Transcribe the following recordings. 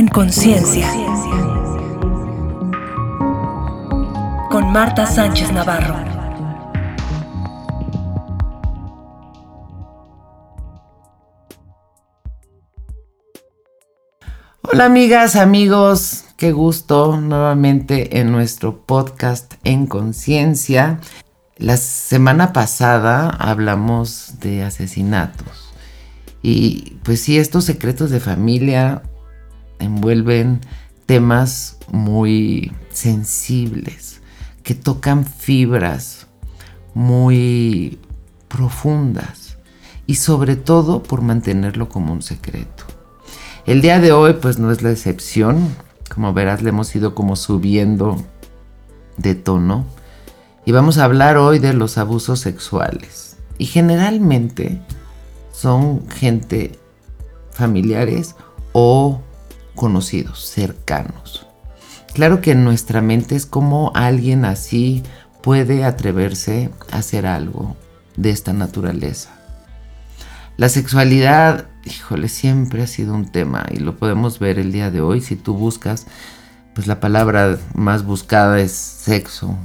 en conciencia. Con Marta Sánchez Navarro. Hola amigas, amigos, qué gusto nuevamente en nuestro podcast En Conciencia. La semana pasada hablamos de asesinatos y pues sí, estos secretos de familia envuelven temas muy sensibles, que tocan fibras muy profundas y sobre todo por mantenerlo como un secreto. El día de hoy pues no es la excepción, como verás le hemos ido como subiendo de tono y vamos a hablar hoy de los abusos sexuales. Y generalmente son gente familiares o conocidos, cercanos. Claro que en nuestra mente es como alguien así puede atreverse a hacer algo de esta naturaleza. La sexualidad, híjole, siempre ha sido un tema y lo podemos ver el día de hoy. Si tú buscas, pues la palabra más buscada es sexo,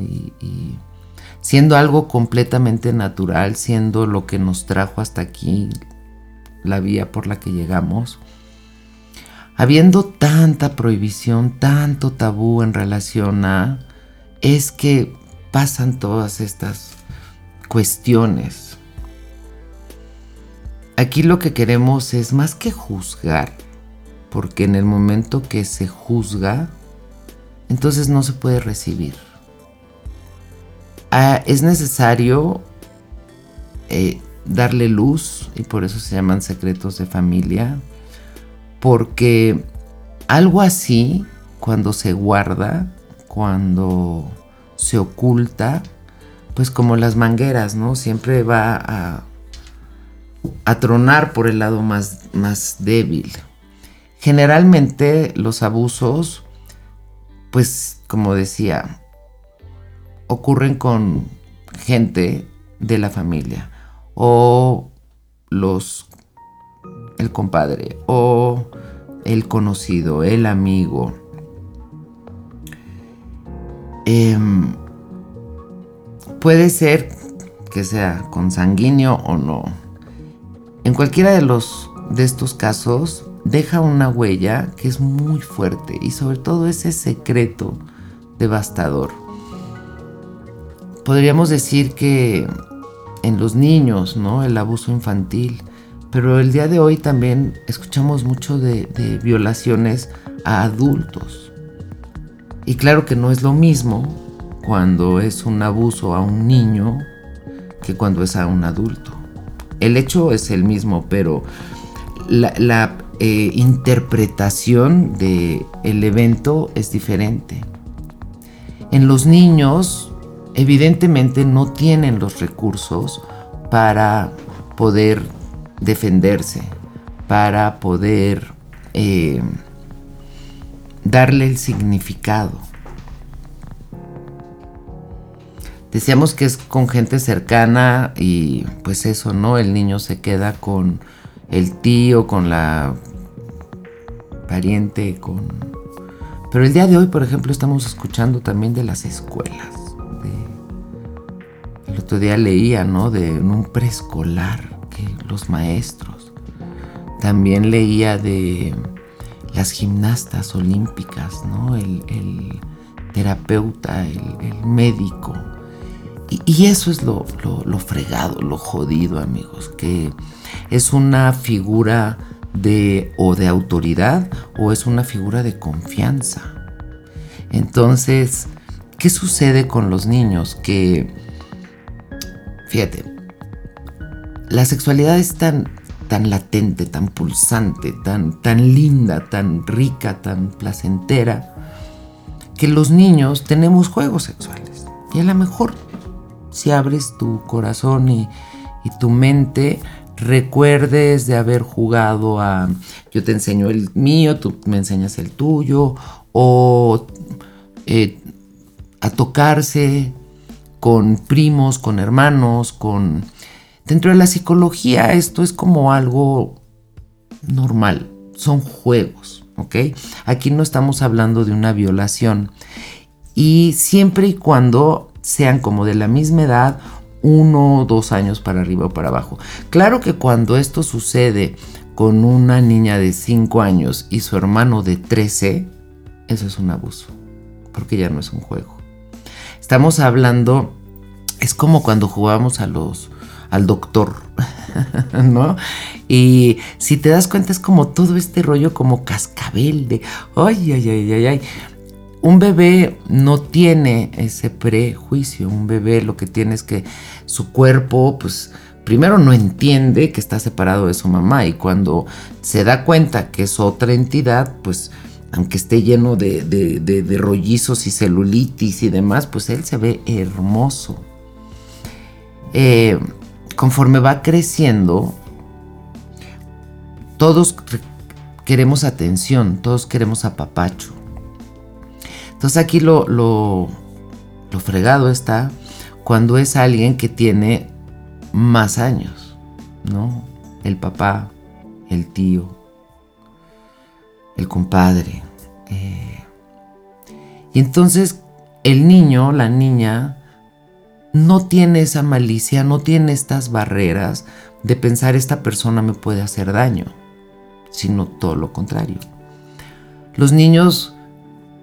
y, siendo algo completamente natural, siendo lo que nos trajo hasta aquí, la vía por la que llegamos, habiendo tanta prohibición, tanto tabú en relación a, es que pasan todas estas cuestiones. Aquí lo que queremos es más que juzgar, porque en el momento que se juzga, entonces no se puede recibir. Ah, es necesario eh, darle luz y por eso se llaman secretos de familia, porque algo así, cuando se guarda, cuando se oculta, pues como las mangueras, ¿no? Siempre va a, tronar por el lado más, más débil. Generalmente los abusos, pues como decía, ocurren con gente de la familia o los el compadre o el conocido, el amigo. Em, puede ser que sea consanguíneo o no. En cualquiera de los de estos casos deja una huella que es muy fuerte y sobre todo ese secreto devastador podríamos decir que en los niños, ¿no? El abuso infantil. Pero el día de hoy también escuchamos mucho de, violaciones a adultos. Y claro que no es lo mismo cuando es un abuso a un niño que cuando es a un adulto. El hecho es el mismo, pero la, eh, interpretación del el evento es diferente. En los niños evidentemente no tienen los recursos para poder defenderse, para poder eh, darle el significado. Decíamos que es con gente cercana y pues eso, ¿no? El niño se queda con el tío, con la pariente, con... Pero el día de hoy, por ejemplo, estamos escuchando también de las escuelas otro día leía, ¿no? De un preescolar, los maestros. También leía de las gimnastas olímpicas, ¿no? El, terapeuta, el, médico. Y, eso es lo, lo, fregado, lo jodido, amigos, que es una figura de o de autoridad o es una figura de confianza. Entonces, ¿qué sucede con los niños? Que Fíjate, la sexualidad es tan, tan latente, tan pulsante, tan, tan linda, tan rica, tan placentera, que los niños tenemos juegos sexuales. Y a lo mejor si abres tu corazón y, tu mente, recuerdes de haber jugado a yo te enseño el mío, tú me enseñas el tuyo, o eh, a tocarse, con primos, con hermanos, con... Dentro de la psicología esto es como algo normal, son juegos, ¿ok? Aquí no estamos hablando de una violación. Y siempre y cuando sean como de la misma edad, uno o dos años para arriba o para abajo. Claro que cuando esto sucede con una niña de 5 años y su hermano de 13, eso es un abuso, porque ya no es un juego. Estamos hablando, es como cuando jugábamos a los, al doctor, ¿no? Y si te das cuenta es como todo este rollo como cascabel de, ay, ay, ay, ay, ay. Un bebé no tiene ese prejuicio, un bebé lo que tiene es que su cuerpo, pues, primero no entiende que está separado de su mamá y cuando se da cuenta que es otra entidad, pues aunque esté lleno de, rollizos y celulitis y demás, pues él se ve hermoso. Eh, conforme va creciendo, todos queremos atención, todos queremos apapacho. Entonces aquí lo, lo, lo fregado está cuando es alguien que tiene más años, ¿no? El papá, el tío, el compadre. Eh, y entonces el niño, la niña, no tiene esa malicia, no tiene estas barreras de pensar esta persona me puede hacer daño, sino todo lo contrario. Los niños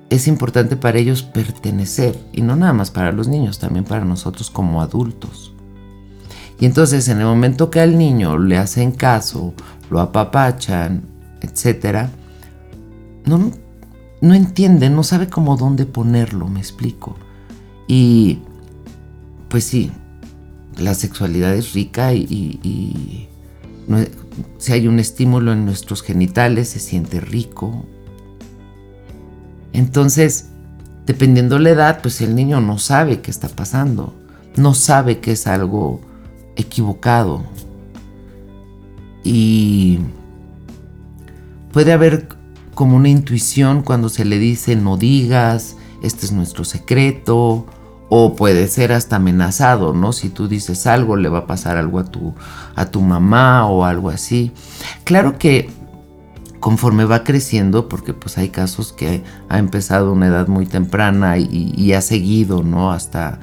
es importante para ellos pertenecer, y no nada más para los niños, también para nosotros como adultos. Y entonces en el momento que al niño le hacen caso, lo apapachan, etc., no, no entiende, no sabe cómo dónde ponerlo, me explico. Y pues sí, la sexualidad es rica y, si hay un estímulo en nuestros genitales se siente rico. Entonces, dependiendo la edad, pues el niño no sabe qué está pasando, no sabe que es algo equivocado. Y puede haber como una intuición cuando se le dice no digas, este es nuestro secreto, o puede ser hasta amenazado, ¿no? Si tú dices algo, le va a pasar algo a tu, a tu mamá o algo así. Claro que conforme va creciendo, porque pues hay casos que ha empezado una edad muy temprana y, ha seguido, ¿no? Hasta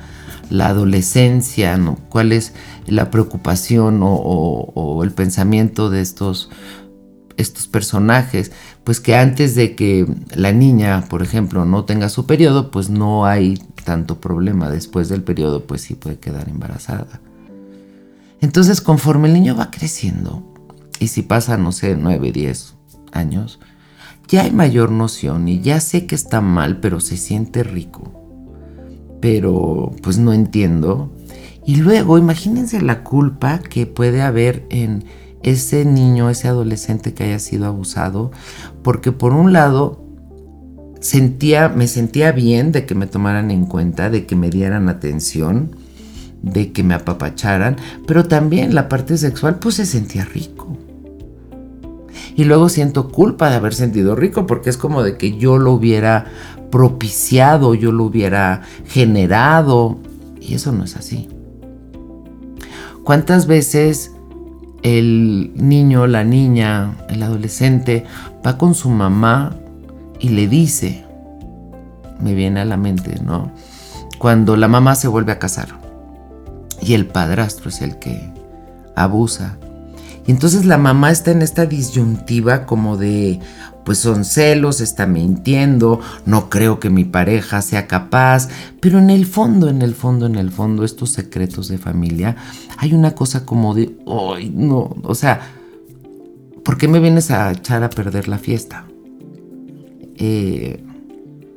la adolescencia, ¿no? ¿Cuál es la preocupación o, el pensamiento de estos, estos personajes? Pues que antes de que la niña, por ejemplo, no tenga su periodo, pues no hay tanto problema. Después del periodo, pues sí puede quedar embarazada. Entonces, conforme el niño va creciendo, y si pasa, no sé, 9, 10 años, ya hay mayor noción y ya sé que está mal, pero se siente rico pero pues no entiendo. Y luego imagínense la culpa que puede haber en ese niño, ese adolescente que haya sido abusado, porque por un lado sentía, me sentía bien de que me tomaran en cuenta, de que me dieran atención, de que me apapacharan, pero también la parte sexual pues se sentía rico. Y luego siento culpa de haber sentido rico porque es como de que yo lo hubiera propiciado, yo lo hubiera generado. Y eso no es así. ¿Cuántas veces el niño, la niña, el adolescente va con su mamá y le dice, me viene a la mente, ¿no? Cuando la mamá se vuelve a casar y el padrastro es el que abusa. Y entonces la mamá está en esta disyuntiva como de, pues son celos, está mintiendo, no creo que mi pareja sea capaz, pero en el fondo, en el fondo, en el fondo, estos secretos de familia, hay una cosa como de, ay, no, o sea, ¿por qué me vienes a echar a perder la fiesta? Eh,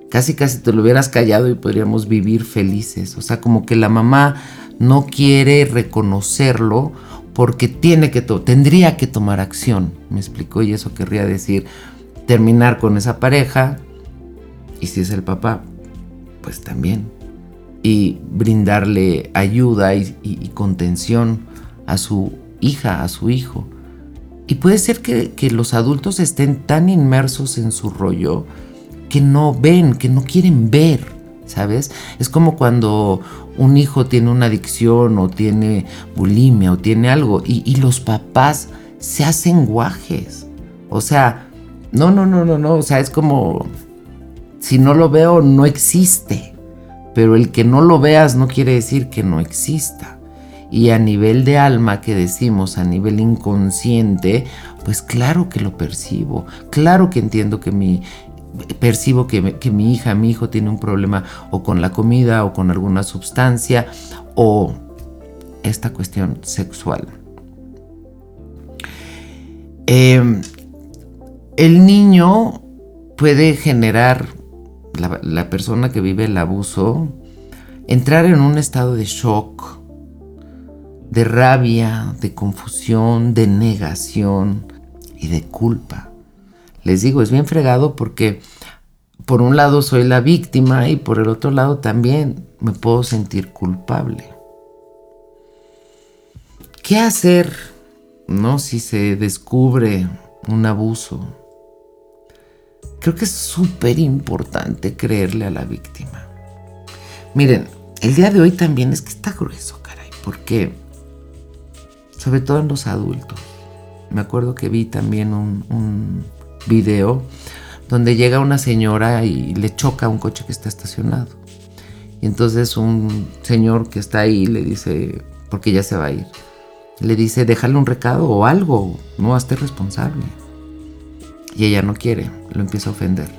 casi, casi te lo hubieras callado y podríamos vivir felices, o sea, como que la mamá no quiere reconocerlo porque tiene que tendría que tomar acción, me explicó, y eso querría decir, terminar con esa pareja, y si es el papá, pues también, y brindarle ayuda y, contención a su hija, a su hijo. Y puede ser que, los adultos estén tan inmersos en su rollo que no ven, que no quieren ver, ¿sabes? Es como cuando un hijo tiene una adicción o tiene bulimia o tiene algo y, y los papás se hacen guajes. O sea, No, no, no, no, no. O sea, es como si no lo veo, no existe. Pero el que no lo veas no quiere decir que no exista. Y a nivel de alma que decimos, a nivel inconsciente, pues claro que lo percibo. Claro que entiendo que mi, percibo que, que, mi hija, mi hijo tiene un problema o con la comida o con alguna sustancia o esta cuestión sexual. Em, el niño puede generar, la, persona que vive el abuso, entrar en un estado de shock, de rabia, de confusión, de negación y de culpa. Les digo, es bien fregado porque por un lado soy la víctima y por el otro lado también me puedo sentir culpable. ¿Qué hacer, no, si se descubre un abuso? Creo que es súper importante creerle a la víctima. Miren, el día de hoy también es que está grueso, caray, porque sobre todo en los adultos. Me acuerdo que vi también un, video donde llega una señora y le choca un coche que está estacionado. Y entonces un señor que está ahí le dice, porque ya se va a ir, le dice, déjale un recado o algo, no hazte responsable. Y ella no quiere, lo empieza a ofender.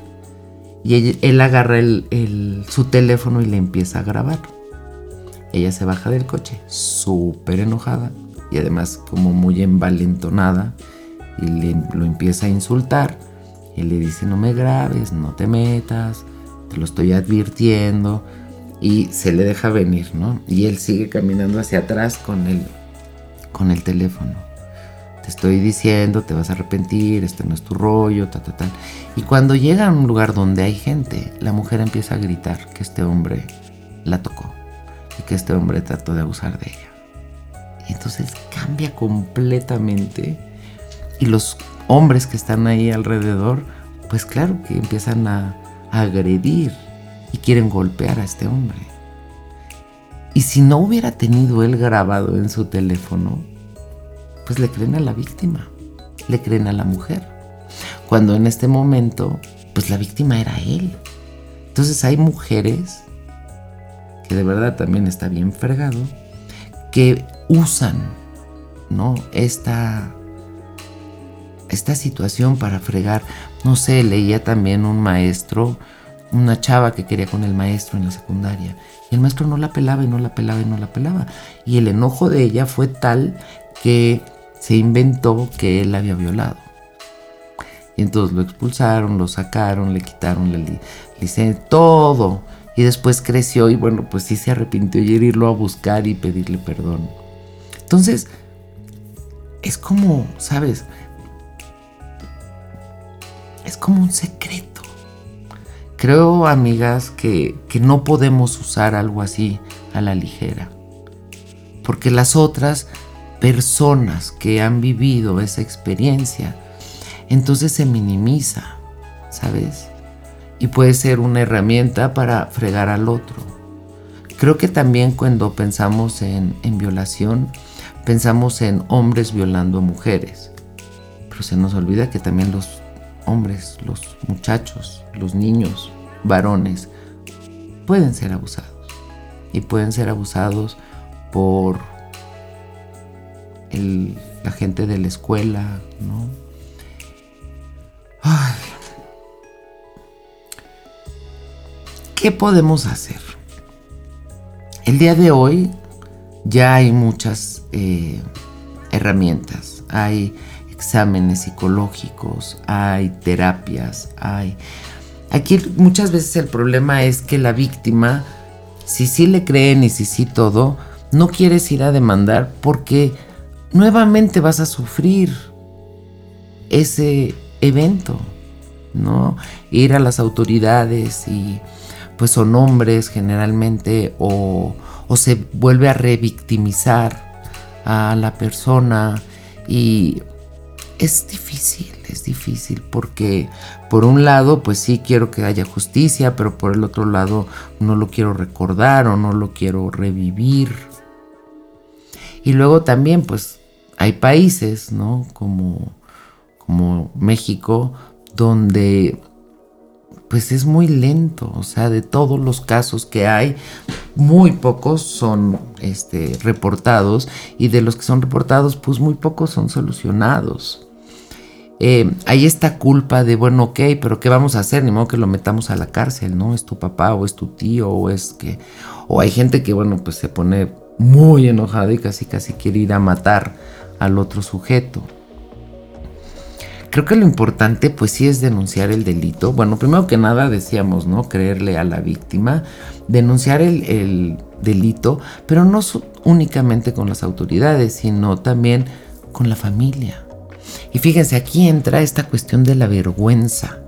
Y él agarra su teléfono y le empieza a grabar. Ella se baja del coche, súper enojada y además como muy envalentonada y le, lo empieza a insultar. Y le dice, no me grabes, no te metas, te lo estoy advirtiendo. Y se le deja venir, ¿no? Y él sigue caminando hacia atrás con el con el teléfono. Te estoy diciendo, te vas a arrepentir, este no es tu rollo, ta, ta, tal. Y cuando llega a un lugar donde hay gente, la mujer empieza a gritar que este hombre la tocó y que este hombre trató de abusar de ella. Entonces cambia completamente y los hombres que están ahí alrededor, pues claro que empiezan a, a agredir y quieren golpear a este hombre. Y si no hubiera tenido él grabado en su teléfono, pues le creen a la víctima, le creen a la mujer. Cuando en este momento, pues la víctima era él. Entonces hay mujeres, que de verdad también está bien fregado, que usan, ¿no? Esta, esta situación para fregar. No sé, leía también un maestro, una chava que quería con el maestro en la secundaria y el maestro no la pelaba y no la pelaba y no la pelaba. Y el enojo de ella fue tal que se inventó que él la había violado. Y entonces lo expulsaron, lo sacaron, le quitaron la licencia, todo. Y después creció y bueno, pues sí se arrepintió y irlo a buscar y pedirle perdón. Entonces, es como, ¿sabes? Es como un secreto. Creo, amigas, que, no podemos usar algo así a la ligera. Porque las otras personas que han vivido esa experiencia, entonces se minimiza, ¿sabes? Y puede ser una herramienta para fregar al otro. Creo que también cuando pensamos en, en violación, pensamos en hombres violando a mujeres. Pero se nos olvida que también los hombres, los muchachos, los niños, varones, pueden ser abusados. Y pueden ser abusados por la gente de la escuela, ¿no? ¿Qué podemos hacer? El día de hoy ya hay muchas eh, herramientas. Hay exámenes psicológicos, hay terapias, hay... Aquí muchas veces el problema es que la víctima, si sí le creen y si sí todo, no quieres ir a demandar porque nuevamente vas a sufrir ese evento, ¿no? Ir a las autoridades y pues son hombres generalmente o, o se vuelve a revictimizar a la persona y es difícil, es difícil porque por un lado pues sí quiero que haya justicia, pero por el otro lado no lo quiero recordar o no lo quiero revivir. Y luego también pues hay países, ¿no? Como, como México, donde pues es muy lento, o sea, de todos los casos que hay, muy pocos son este, reportados y de los que son reportados, pues muy pocos son solucionados. Eh, hay esta culpa de, bueno, ok, pero ¿qué vamos a hacer? Ni modo que lo metamos a la cárcel, ¿no? Es tu papá o es tu tío o es que... O hay gente que, bueno, pues se pone muy enojada y casi casi quiere ir a matar al otro sujeto. Creo que lo importante pues sí es denunciar el delito. Bueno, primero que nada decíamos, ¿no? Creerle a la víctima, denunciar el, delito, pero no únicamente con las autoridades, sino también con la familia. Y fíjense, aquí entra esta cuestión de la vergüenza.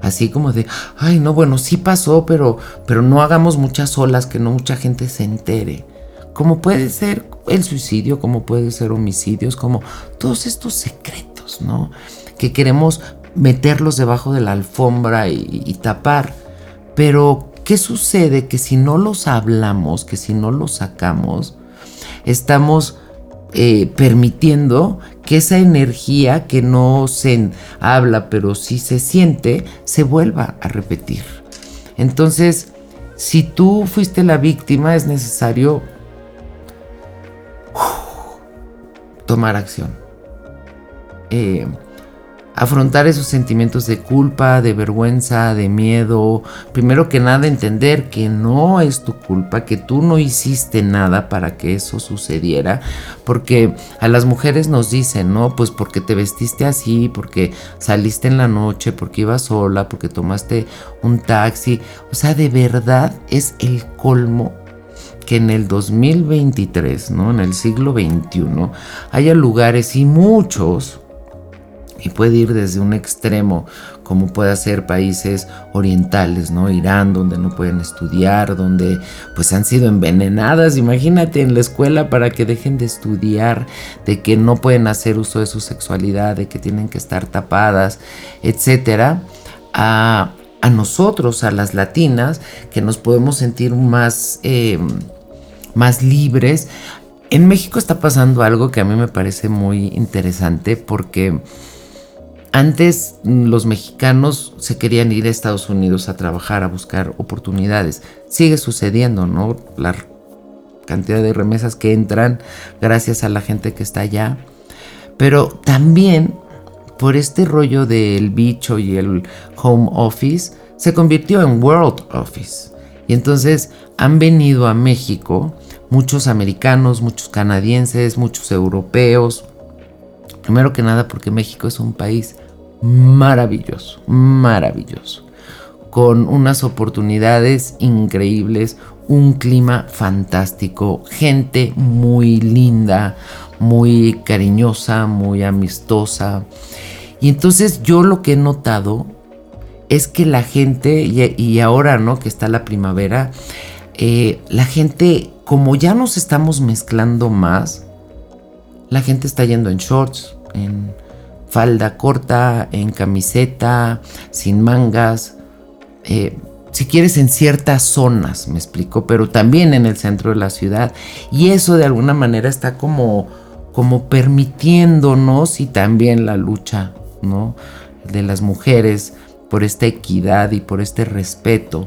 Así como de, ay, no, bueno, sí pasó, pero, pero no hagamos muchas olas, que no mucha gente se entere. Como puede ser el suicidio, como puede ser homicidios, como todos estos secretos, ¿no? Que queremos meterlos debajo de la alfombra y, tapar. Pero, ¿qué sucede? Que si no los hablamos, que si no los sacamos, estamos eh, permitiendo que esa energía que no se habla, pero sí se siente, se vuelva a repetir. Entonces, si tú fuiste la víctima, es necesario tomar acción. Eh, afrontar esos sentimientos de culpa, de vergüenza, de miedo. Primero que nada entender que no es tu culpa, que tú no hiciste nada para que eso sucediera, porque a las mujeres nos dicen, ¿no? Pues porque te vestiste así, porque saliste en la noche, porque ibas sola, porque tomaste un taxi. O sea, de verdad es el colmo que en el 2023, ¿no? En el siglo XXI, haya lugares y muchos y puede ir desde un extremo, como puede ser países orientales, ¿no? Irán, donde no pueden estudiar, donde pues han sido envenenadas, imagínate en la escuela para que dejen de estudiar, de que no pueden hacer uso de su sexualidad, de que tienen que estar tapadas, etcétera. A, nosotros, a las latinas, que nos podemos sentir más, eh, más libres. En México está pasando algo que a mí me parece muy interesante porque antes mm, los mexicanos se querían ir a Estados Unidos a trabajar, a buscar oportunidades. Sigue sucediendo, ¿no? La cantidad de remesas que entran gracias a la gente que está allá. Pero también por este rollo del bicho y el home office, se convirtió en world office. Y entonces han venido a México muchos americanos, muchos canadienses, muchos europeos. Primero que nada porque México es un país maravilloso, maravilloso, con unas oportunidades increíbles, un clima fantástico, gente muy linda, muy cariñosa, muy amistosa. Y entonces yo lo que he notado es que la gente, y, ahora no, que está la primavera, eh, la gente, como ya nos estamos mezclando más, la gente está yendo en shorts, en falda corta, en camiseta, sin mangas. Eh, si quieres en ciertas zonas, me explico, pero también en el centro de la ciudad. Y eso de alguna manera está como, como permitiéndonos y también la lucha, ¿no? De las mujeres por esta equidad y por este respeto.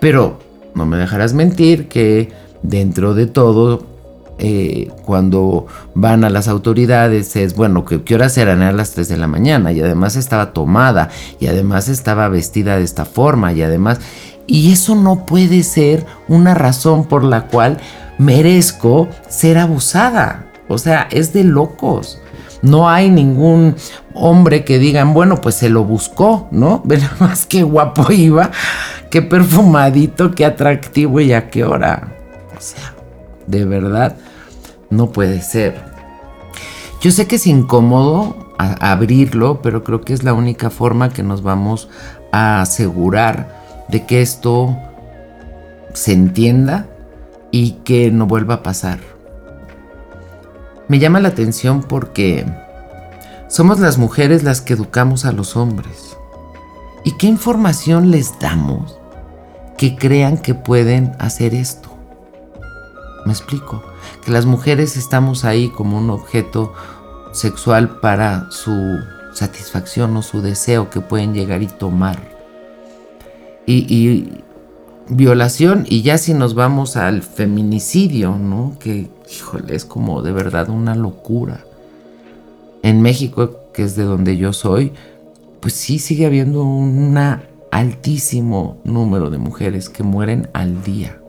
Pero no me dejarás mentir que dentro de todo eh, cuando van a las autoridades es, bueno, ¿qué, qué horas eran? a las 3 de la mañana y además estaba tomada y además estaba vestida de esta forma y además... Y eso no puede ser una razón por la cual merezco ser abusada. O sea, es de locos. No hay ningún hombre que digan, bueno, pues se lo buscó, ¿no? Ve más que guapo iba, qué perfumadito, qué atractivo y a qué hora. O sea, de verdad, no puede ser. Yo sé que es incómodo abrirlo, pero creo que es la única forma que nos vamos a asegurar de que esto se entienda y que no vuelva a pasar. Me llama la atención porque somos las mujeres las que educamos a los hombres. ¿Y qué información les damos que crean que pueden hacer esto? Me explico. Que las mujeres estamos ahí como un objeto sexual para su satisfacción o su deseo que pueden llegar y tomar. Y, violación, y ya si nos vamos al feminicidio, ¿no? Que, híjole, es como de verdad una locura. En México, que es de donde yo soy, pues sí sigue habiendo un altísimo número de mujeres que mueren al día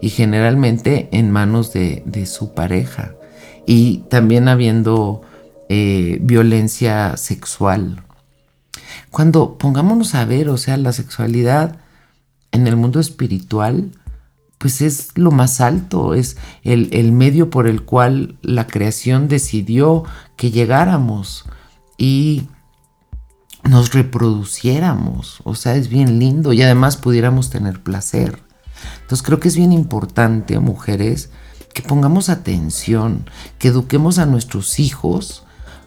y generalmente en manos de, su pareja y también habiendo eh, violencia sexual. Cuando pongámonos a ver, o sea, la sexualidad en el mundo espiritual, pues es lo más alto, es el, el, medio por el cual la creación decidió que llegáramos y nos reproduciéramos. O sea, es bien lindo y además pudiéramos tener placer. Entonces creo que es bien importante, mujeres, que pongamos atención, que eduquemos a nuestros hijos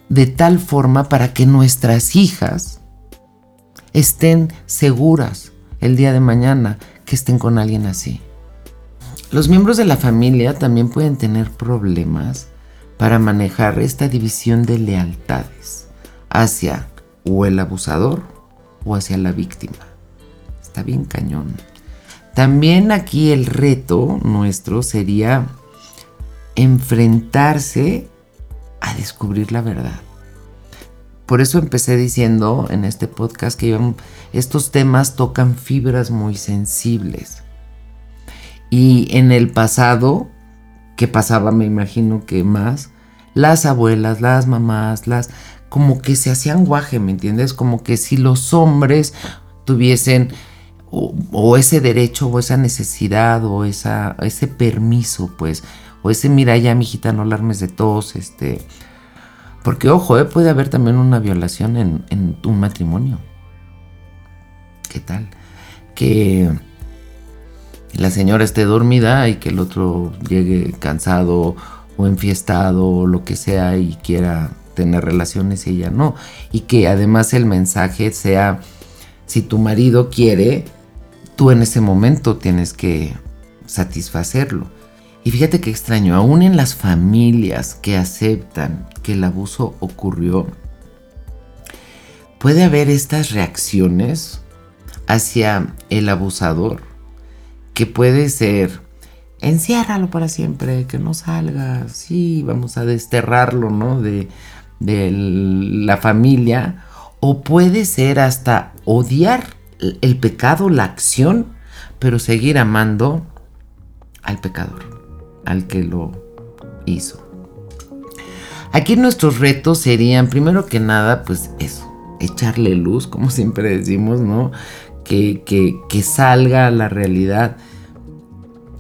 de tal forma para que nuestras hijas estén seguras el día de mañana que estén con alguien así. Los miembros de la familia también pueden tener problemas para manejar esta división de lealtades hacia o el abusador o hacia la víctima. Está bien cañón. También aquí el reto nuestro sería enfrentarse a descubrir la verdad. Por eso empecé diciendo en este podcast que estos temas tocan fibras muy sensibles. Y en el pasado, que pasaba, me imagino que más, las abuelas, las mamás, las como que se hacían guaje, ¿me entiendes? Como que si los hombres tuviesen o, ese derecho o esa necesidad o esa, ese permiso, pues, o ese mira ya, mijita, no alarmes de todos, este, porque ojo, ¿eh? puede haber también una violación en, en un matrimonio. ¿Qué tal? Que la señora esté dormida y que el otro llegue cansado o enfiestado o lo que sea y quiera tener relaciones y ella no. Y que además el mensaje sea, si tu marido quiere, tú en ese momento tienes que satisfacerlo. Y fíjate qué extraño, aún en las familias que aceptan que el abuso ocurrió, puede haber estas reacciones hacia el abusador, que puede ser, enciérralo para siempre, que no salga, sí, vamos a desterrarlo, ¿no? De, de la familia o puede ser hasta odiar el pecado, la acción, pero seguir amando al pecador, al que lo hizo. Aquí nuestros retos serían, primero que nada, pues eso, echarle luz, como siempre decimos, ¿no? Que, que, que salga la realidad,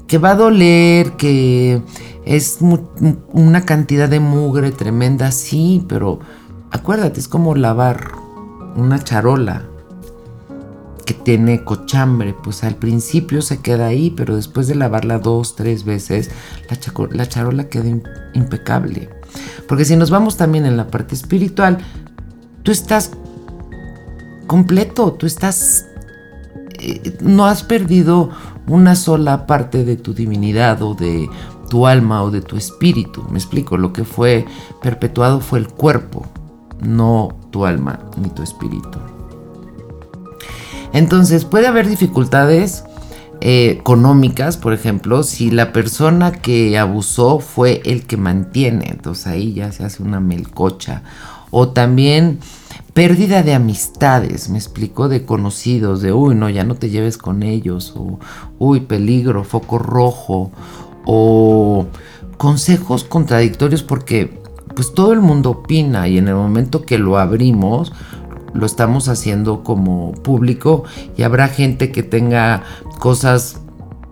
que va a doler, que es una cantidad de mugre tremenda, sí, pero acuérdate, es como lavar una charola que tiene cochambre, pues al principio se queda ahí, pero después de lavarla dos, tres veces, la, charola queda impecable. Porque si nos vamos también en la parte espiritual, tú estás completo, tú estás... Eh, no has perdido una sola parte de tu divinidad o de tu alma o de tu espíritu. Me explico, lo que fue perpetuado fue el cuerpo, no tu alma ni tu espíritu. Entonces puede haber dificultades eh, económicas, por ejemplo, si la persona que abusó fue el que mantiene, entonces ahí ya se hace una melcocha. O también pérdida de amistades, me explico, de conocidos, de uy, no, ya no te lleves con ellos, o uy, peligro, foco rojo, o consejos contradictorios porque pues todo el mundo opina y en el momento que lo abrimos lo estamos haciendo como público y habrá gente que tenga cosas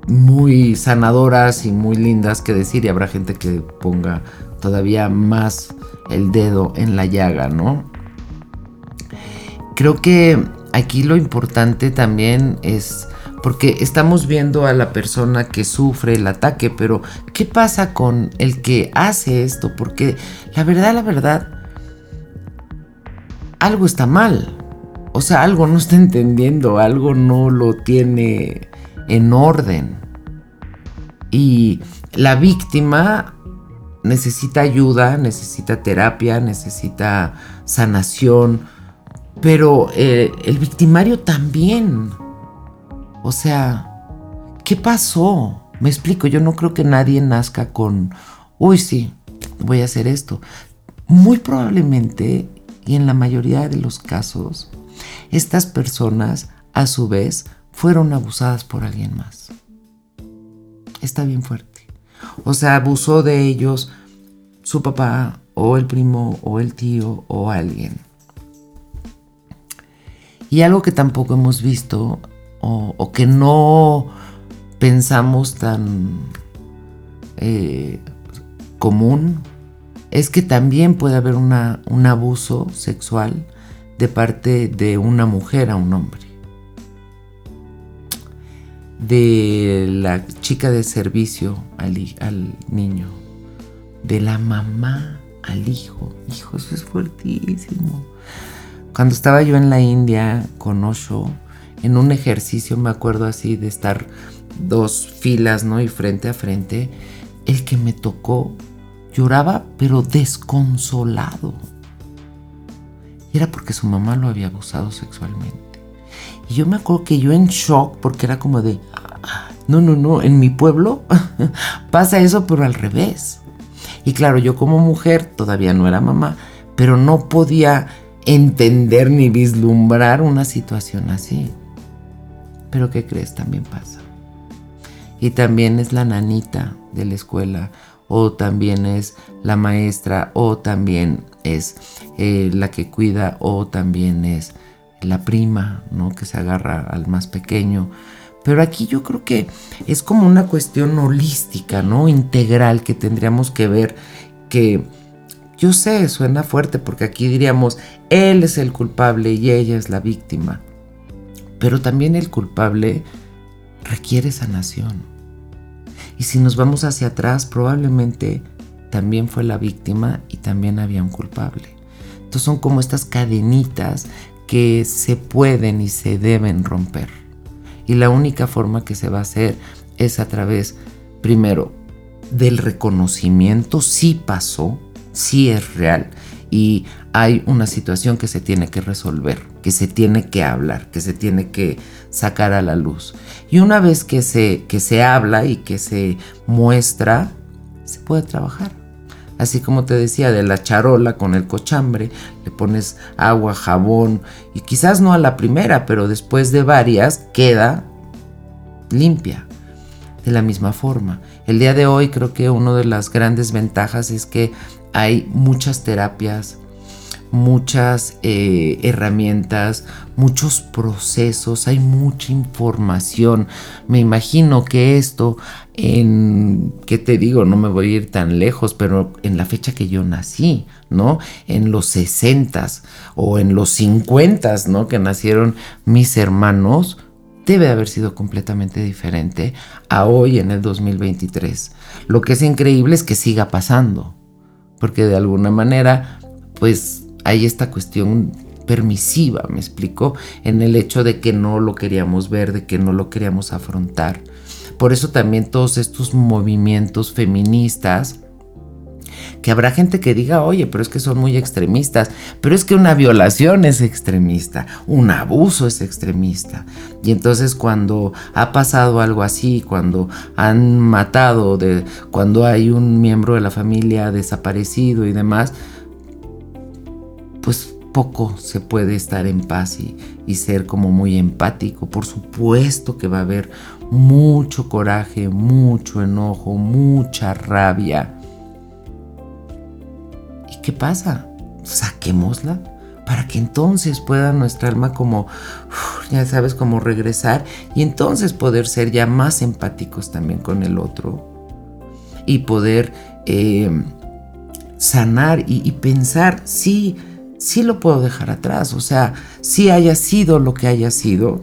muy sanadoras y muy lindas que decir y habrá gente que ponga todavía más el dedo en la llaga, ¿no? Creo que aquí lo importante también es porque estamos viendo a la persona que sufre el ataque, pero ¿qué pasa con el que hace esto? Porque la verdad, la verdad, algo está mal. O sea, algo no está entendiendo, algo no lo tiene en orden. Y la víctima necesita ayuda, necesita terapia, necesita sanación, Pero eh, el victimario también. O sea, ¿qué pasó? Me explico, yo no creo que nadie nazca con, uy, sí, voy a hacer esto. Muy probablemente, y en la mayoría de los casos, estas personas a su vez fueron abusadas por alguien más. Está bien fuerte. O sea, abusó de ellos su papá o el primo o el tío o alguien. Y algo que tampoco hemos visto o, que no pensamos tan eh, común es que también puede haber un abuso sexual de parte de una mujer a un hombre. De la chica de servicio al, al niño. De la mamá al hijo. Hijo, eso es fuertísimo. Cuando estaba yo en la India con Osho, en un ejercicio me acuerdo así de estar dos filas, ¿no? Y frente a frente, el que me tocó lloraba pero desconsolado. Era porque su mamá lo había abusado sexualmente. Y yo me acuerdo que yo en shock, porque era como de, no, no, no, en mi pueblo pasa eso, pero al revés. Y claro, yo como mujer todavía no era mamá, pero no podía entender ni vislumbrar una situación así. Pero ¿qué crees? También pasa. Y también es la nanita de la escuela, o también es la maestra, o también es eh, la que cuida, o también es la prima, ¿no? Que se agarra al más pequeño. Pero aquí yo creo que es como una cuestión holística, ¿no? Integral que tendríamos que ver que yo sé, suena fuerte porque aquí diríamos, él es el culpable y ella es la víctima. Pero también el culpable requiere sanación. Y si nos vamos hacia atrás, probablemente también fue la víctima y también había un culpable. Entonces son como estas cadenitas que se pueden y se deben romper. Y la única forma que se va a hacer es a través, primero, del reconocimiento, si pasó, si es real y hay una situación que se tiene que resolver, que se tiene que hablar, que se tiene que sacar a la luz. Y una vez que se, que se habla y que se muestra, se puede trabajar. Así como te decía, de la charola con el cochambre, le pones agua, jabón y quizás no a la primera, pero después de varias queda limpia. De la misma forma, el día de hoy creo que una de las grandes ventajas es que hay muchas terapias, muchas eh, herramientas, muchos procesos, hay mucha información. Me imagino que esto, en, ¿qué te digo? No me voy a ir tan lejos, pero en la fecha que yo nací, ¿no? En los 60 o en los 50, ¿no? Que nacieron mis hermanos, debe haber sido completamente diferente a hoy en el 2023. Lo que es increíble es que siga pasando, porque de alguna manera, pues hay esta cuestión permisiva, me explico, en el hecho de que no lo queríamos ver, de que no lo queríamos afrontar. Por eso también todos estos movimientos feministas, que habrá gente que diga, oye, pero es que son muy extremistas, pero es que una violación es extremista, un abuso es extremista. Y entonces cuando ha pasado algo así, cuando han matado, de, cuando hay un miembro de la familia desaparecido y demás, poco se puede estar en paz y, y, ser como muy empático. Por supuesto que va a haber mucho coraje, mucho enojo, mucha rabia. ¿Y qué pasa? Saquémosla para que entonces pueda nuestra alma como, ya sabes, como regresar y entonces poder ser ya más empáticos también con el otro y poder eh, sanar y, y pensar, sí, sí lo puedo dejar atrás. O sea, si haya sido lo que haya sido,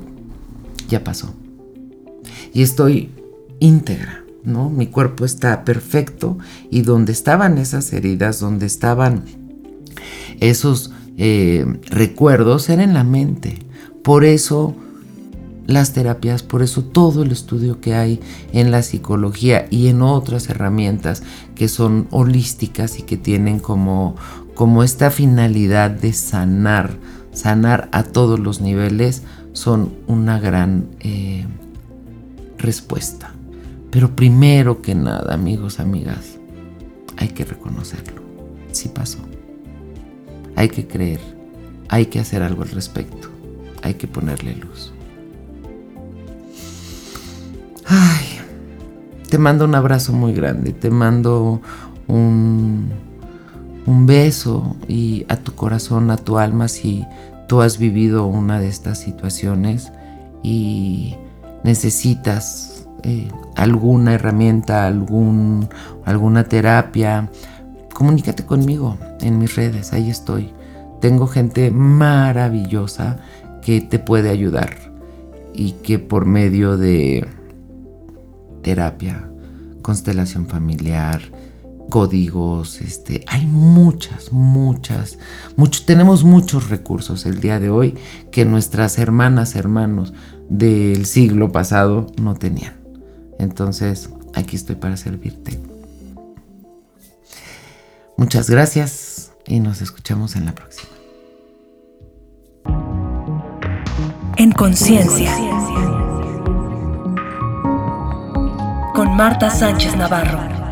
ya pasó. Y estoy íntegra, ¿no? Mi cuerpo está perfecto y donde estaban esas heridas, donde estaban esos eh, recuerdos, era en la mente. Por eso las terapias, por eso todo el estudio que hay en la psicología y en otras herramientas que son holísticas y que tienen como, como esta finalidad de sanar sanar a todos los niveles son una gran eh, respuesta. Pero primero que nada, amigos, amigas, hay que reconocerlo. Sí pasó. Hay que creer. Hay que hacer algo al respecto. Hay que ponerle luz. Ay, te mando un abrazo muy grande. Te mando un, un beso y a tu corazón, a tu alma, si tú has vivido una de estas situaciones y necesitas eh, alguna herramienta, algún, alguna terapia, comunícate conmigo en mis redes, ahí estoy. Tengo gente maravillosa que te puede ayudar y que por medio de terapia, constelación familiar, códigos, este, hay muchas, muchas, mucho, tenemos muchos recursos el día de hoy que nuestras hermanas, hermanos del siglo pasado no tenían. Entonces, aquí estoy para servirte. Muchas gracias y nos escuchamos en la próxima. En conciencia. Con Marta Sánchez Navarro.